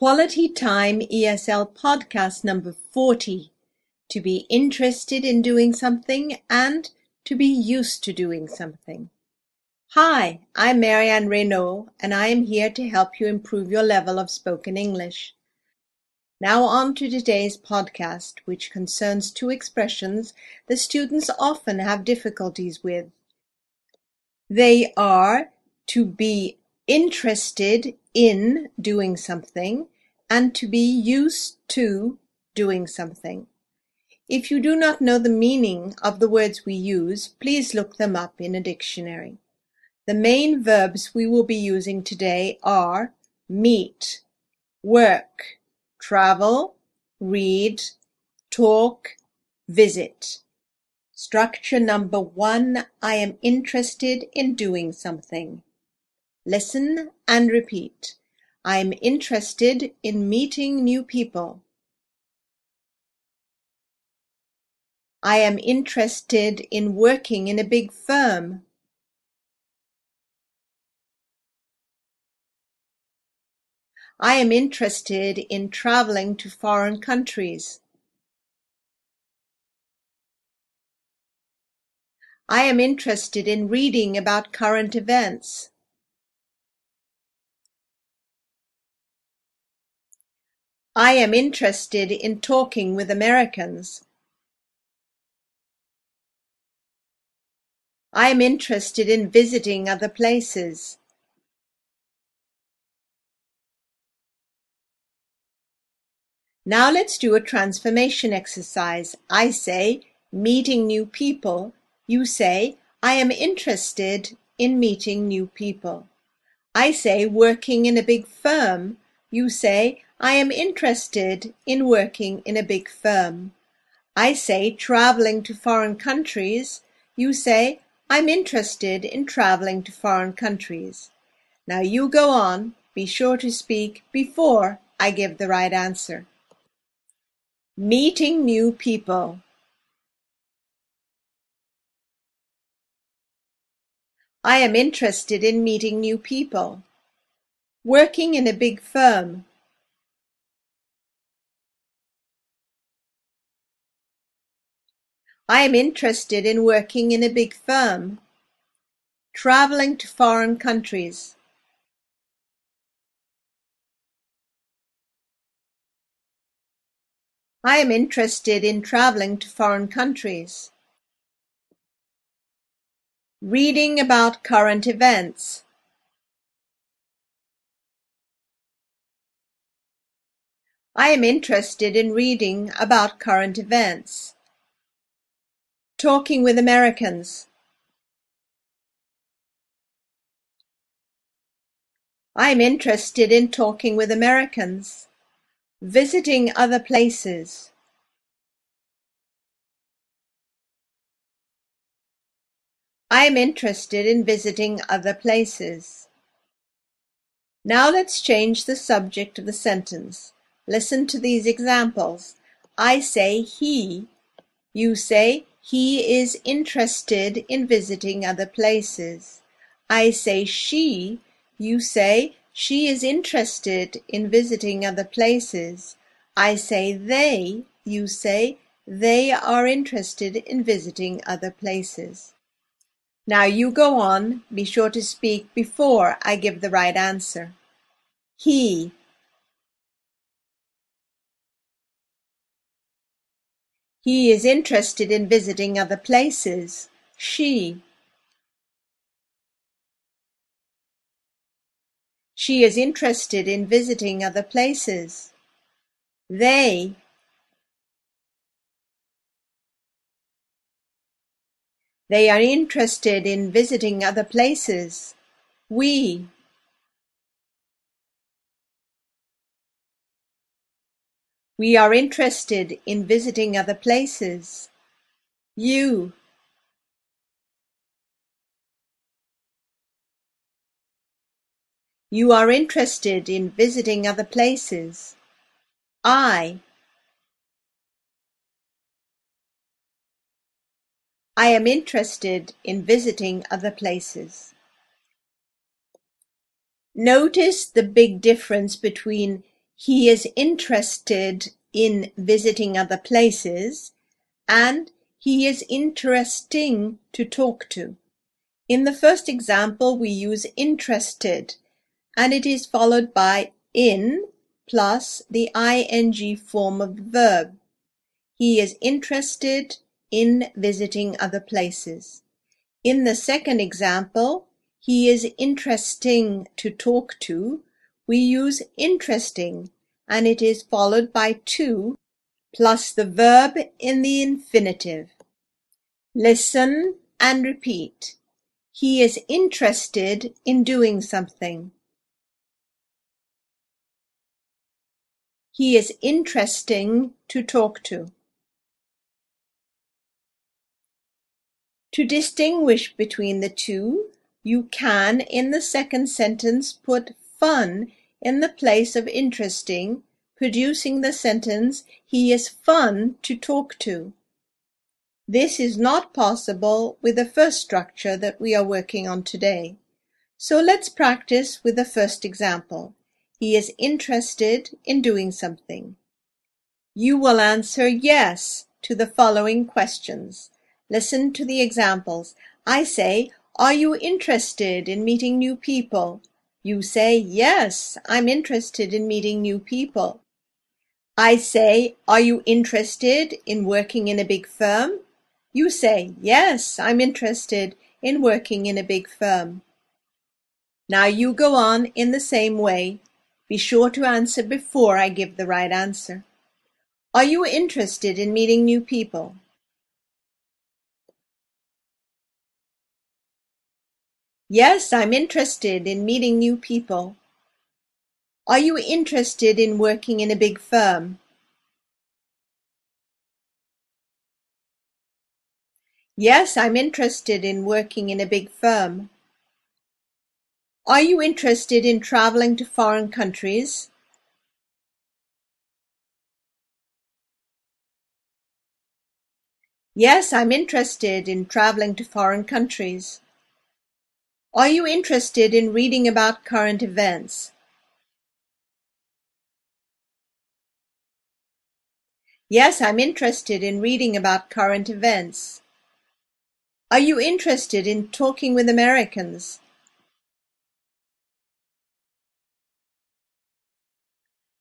Quality Time ESL Podcast number 40 To be interested in doing something and to be used to doing something. Hi, I'm Marianne Reynaud and I am here to help you improve your level of spoken English. Now on to today's podcast, which concerns two expressions the students often have difficulties with. They are to be interested in doing something and to be used to doing something. If you do not know the meaning of the words we use, please look them up in a dictionary. The main verbs we will be using today are meet, work, travel, read, talk, visit. Structure number one, I am interested in doing something. Listen and repeat. I'm interested in meeting new people. I am interested in working in a big firm. I am interested in traveling to foreign countries. I am interested in reading about current events. I am interested in talking with Americans. I am interested in visiting other places. Now let's do a transformation exercise. I say, meeting new people. You say, I am interested in meeting new people. I say, working in a big firm. You say, I am interested in working in a big firm. I say traveling to foreign countries. You say I'm interested in traveling to foreign countries. Now you go on. Be sure to speak before I give the right answer. Meeting new people. I am interested in meeting new people. Working in a big firm. I am interested in working in a big firm. Traveling to foreign countries. I am interested in traveling to foreign countries. Reading about current events. I am interested in reading about current events. Talking with Americans. I'm interested in talking with Americans. Visiting other places. I am interested in visiting other places. Now let's change the subject of the sentence. Listen to these examples. I say he. You say he is interested in visiting other places. I say she, you say she is interested in visiting other places. I say they, you say they are interested in visiting other places. Now you go on, be sure to speak before I give the right answer. He He is interested in visiting other places. She She is interested in visiting other places. They They are interested in visiting other places. We We are interested in visiting other places. You You are interested in visiting other places. I I am interested in visiting other places. Notice the big difference between he is interested in visiting other places, and he is interesting to talk to. In the first example, we use interested, and it is followed by in plus the ing form of the verb. He is interested in visiting other places. In the second example, he is interesting to talk to. We use interesting, and it is followed by to plus the verb in the infinitive. Listen and repeat. He is interested in doing something. He is interesting to talk to. To distinguish between the two, you can in the second sentence put fun in the place of interesting, producing the sentence he is fun to talk to. This is not possible with the first structure that we are working on today. So let's practice with the first example. He is interested in doing something. You will answer yes to the following questions. Listen to the examples. I say, are you interested in meeting new people? You say, yes, I'm interested in meeting new people. I say, are you interested in working in a big firm? You say, yes, I'm interested in working in a big firm. Now you go on in the same way. Be sure to answer before I give the right answer. Are you interested in meeting new people? Yes, I'm interested in meeting new people. Are you interested in working in a big firm? Yes, I'm interested in working in a big firm. Are you interested in traveling to foreign countries? Yes, I'm interested in traveling to foreign countries. Are you interested in reading about current events? Yes, I'm interested in reading about current events. Are you interested in talking with Americans?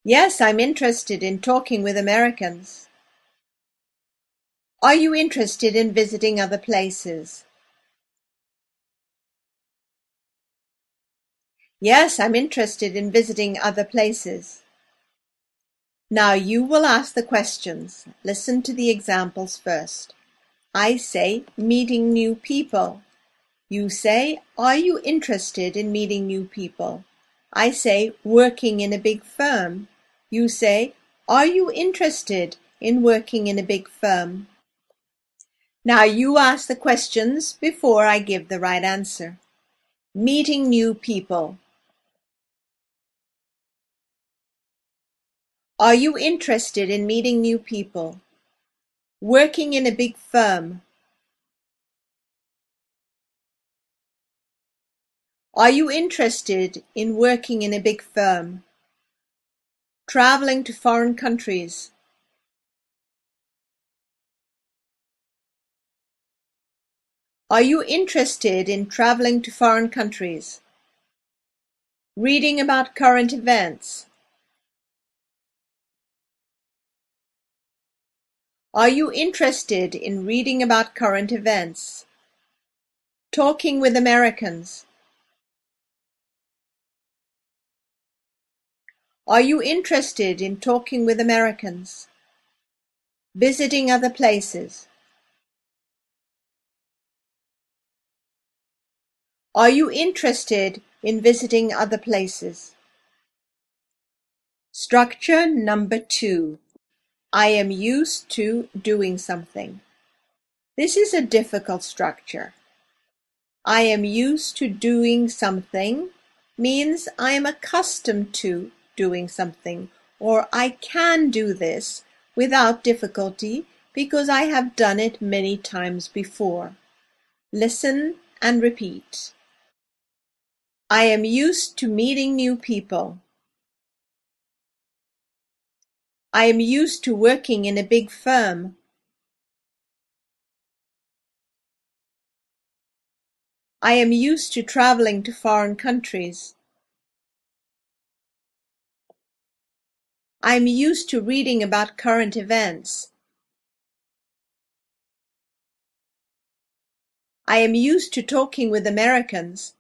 Yes, I'm interested in talking with Americans. Are you interested in visiting other places? Yes, I'm interested in visiting other places. Now you will ask the questions. Listen to the examples first. I say, meeting new people. You say, are you interested in meeting new people? I say, working in a big firm. You say, are you interested in working in a big firm? Now you ask the questions before I give the right answer. Meeting new people. Are you interested in meeting new people? Working in a big firm. Are you interested in working in a big firm? Traveling to foreign countries. Are you interested in traveling to foreign countries? Reading about current events. Are you interested in reading about current events? Talking with Americans. Are you interested in talking with Americans? Visiting other places. Are you interested in visiting other places? Structure number two. I am used to doing something. This is a difficult structure. I am used to doing something means I am accustomed to doing something, or I can do this without difficulty because I have done it many times before. Listen and repeat. I am used to meeting new people. I am used to working in a big firm. I am used to traveling to foreign countries. I am used to reading about current events. I am used to talking with Americans.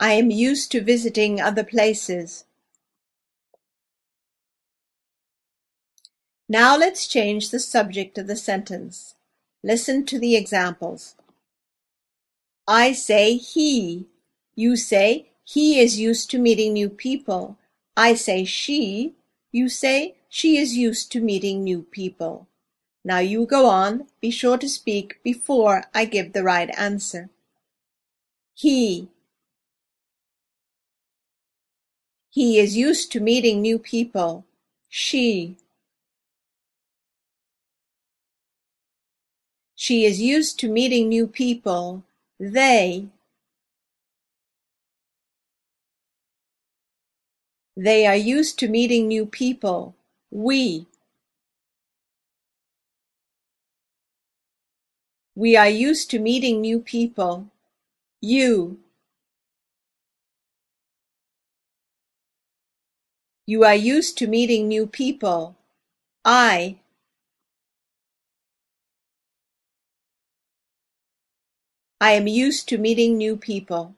I am used to visiting other places. Now let's change the subject of the sentence. Listen to the examples. I say he. You say he is used to meeting new people. I say she. You say she is used to meeting new people. Now you go on. Be sure to speak before I give the right answer. He. He is used to meeting new people. She. She is used to meeting new people. They. They are used to meeting new people. We. We are used to meeting new people. You. You are used to meeting new people. I. I am used to meeting new people.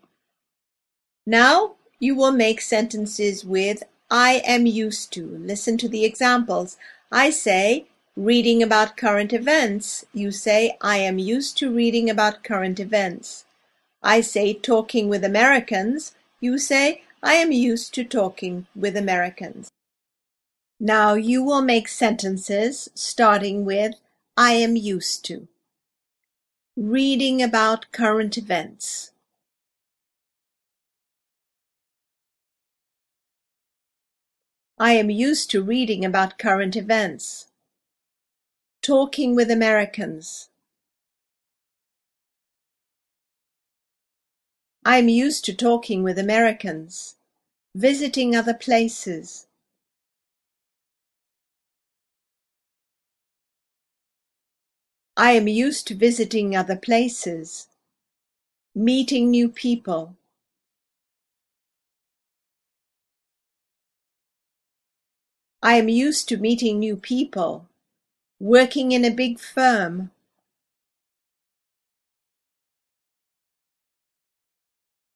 Now you will make sentences with I am used to. Listen to the examples. I say, reading about current events. You say, I am used to reading about current events. I say, talking with Americans. You say, I am used to talking with Americans. Now you will make sentences starting with I am used to. Reading about current events. I am used to reading about current events. Talking with Americans. I am used to talking with Americans, visiting other places. I am used to visiting other places, meeting new people. I am used to meeting new people, working in a big firm.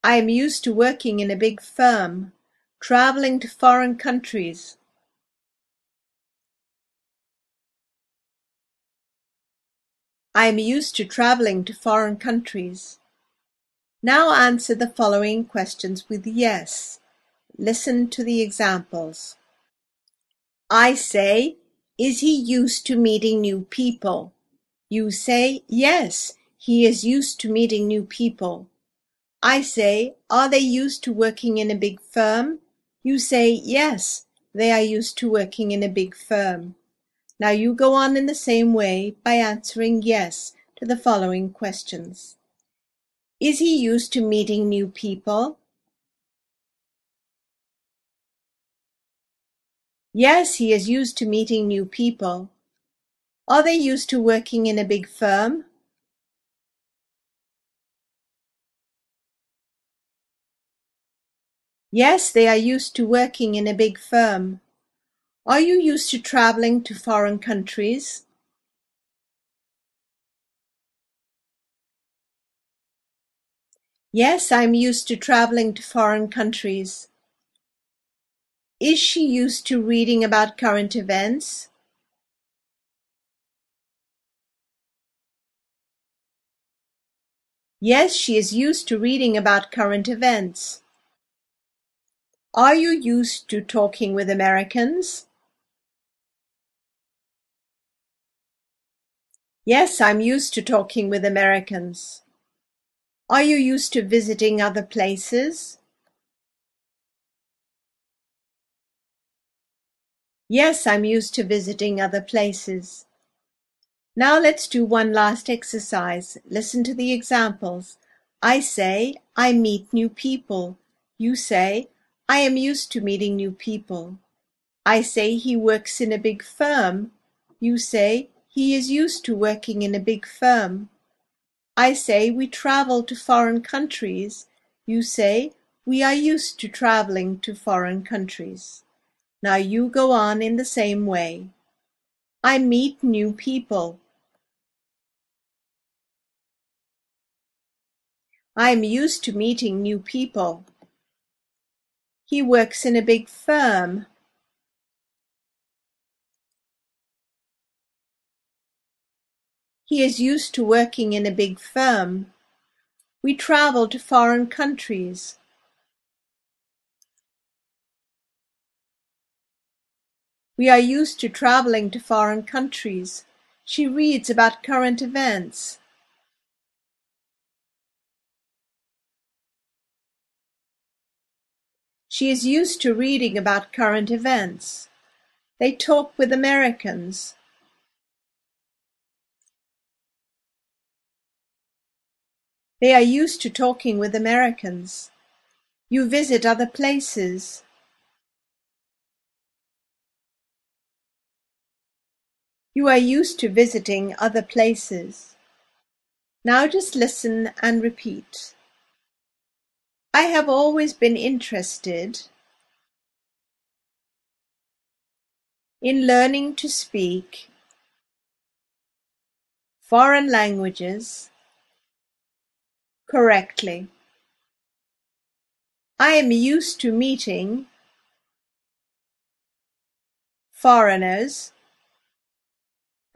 I am used to working in a big firm, traveling to foreign countries. I am used to traveling to foreign countries. Now answer the following questions with yes. Listen to the examples. I say, is he used to meeting new people? You say, yes, he is used to meeting new people. I say, are they used to working in a big firm? You say, yes, they are used to working in a big firm. Now you go on in the same way by answering yes to the following questions. Is he used to meeting new people? Yes, he is used to meeting new people. Are they used to working in a big firm? Yes, they are used to working in a big firm. Are you used to traveling to foreign countries? Yes, I'm used to traveling to foreign countries. Is she used to reading about current events? Yes, she is used to reading about current events. Are you used to talking with Americans? Yes, I'm used to talking with Americans. Are you used to visiting other places? Yes, I'm used to visiting other places. Now let's do one last exercise. Listen to the examples. I say, I meet new people. You say, I am used to meeting new people. I say he works in a big firm. You say he is used to working in a big firm. I say we travel to foreign countries. You say we are used to traveling to foreign countries. Now you go on in the same way. I meet new people. I'm used to meeting new people. He works in a big firm. He is used to working in a big firm. We travel to foreign countries. We are used to traveling to foreign countries. She reads about current events. She is used to reading about current events. They talk with Americans. They are used to talking with Americans. You visit other places. You are used to visiting other places. Now just listen and repeat. I have always been interested in learning to speak foreign languages correctly. I am used to meeting foreigners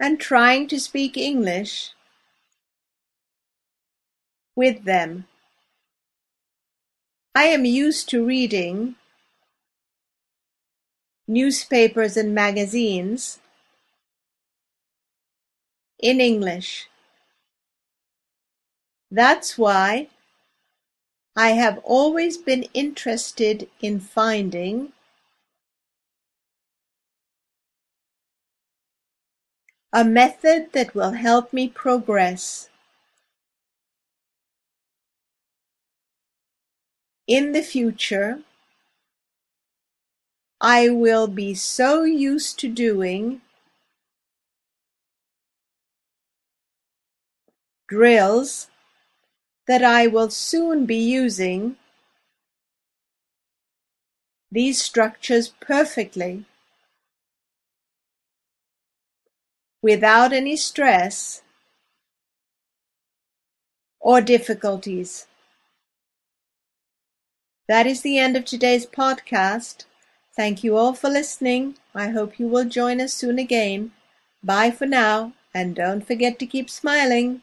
and trying to speak English with them. I am used to reading newspapers and magazines in English. That's why I have always been interested in finding a method that will help me progress In the future, I will be so used to doing drills that I will soon be using these structures perfectly without any stress or difficulties. That is the end of today's podcast. Thank you all for listening. I hope you will join us soon again. Bye for now, and don't forget to keep smiling.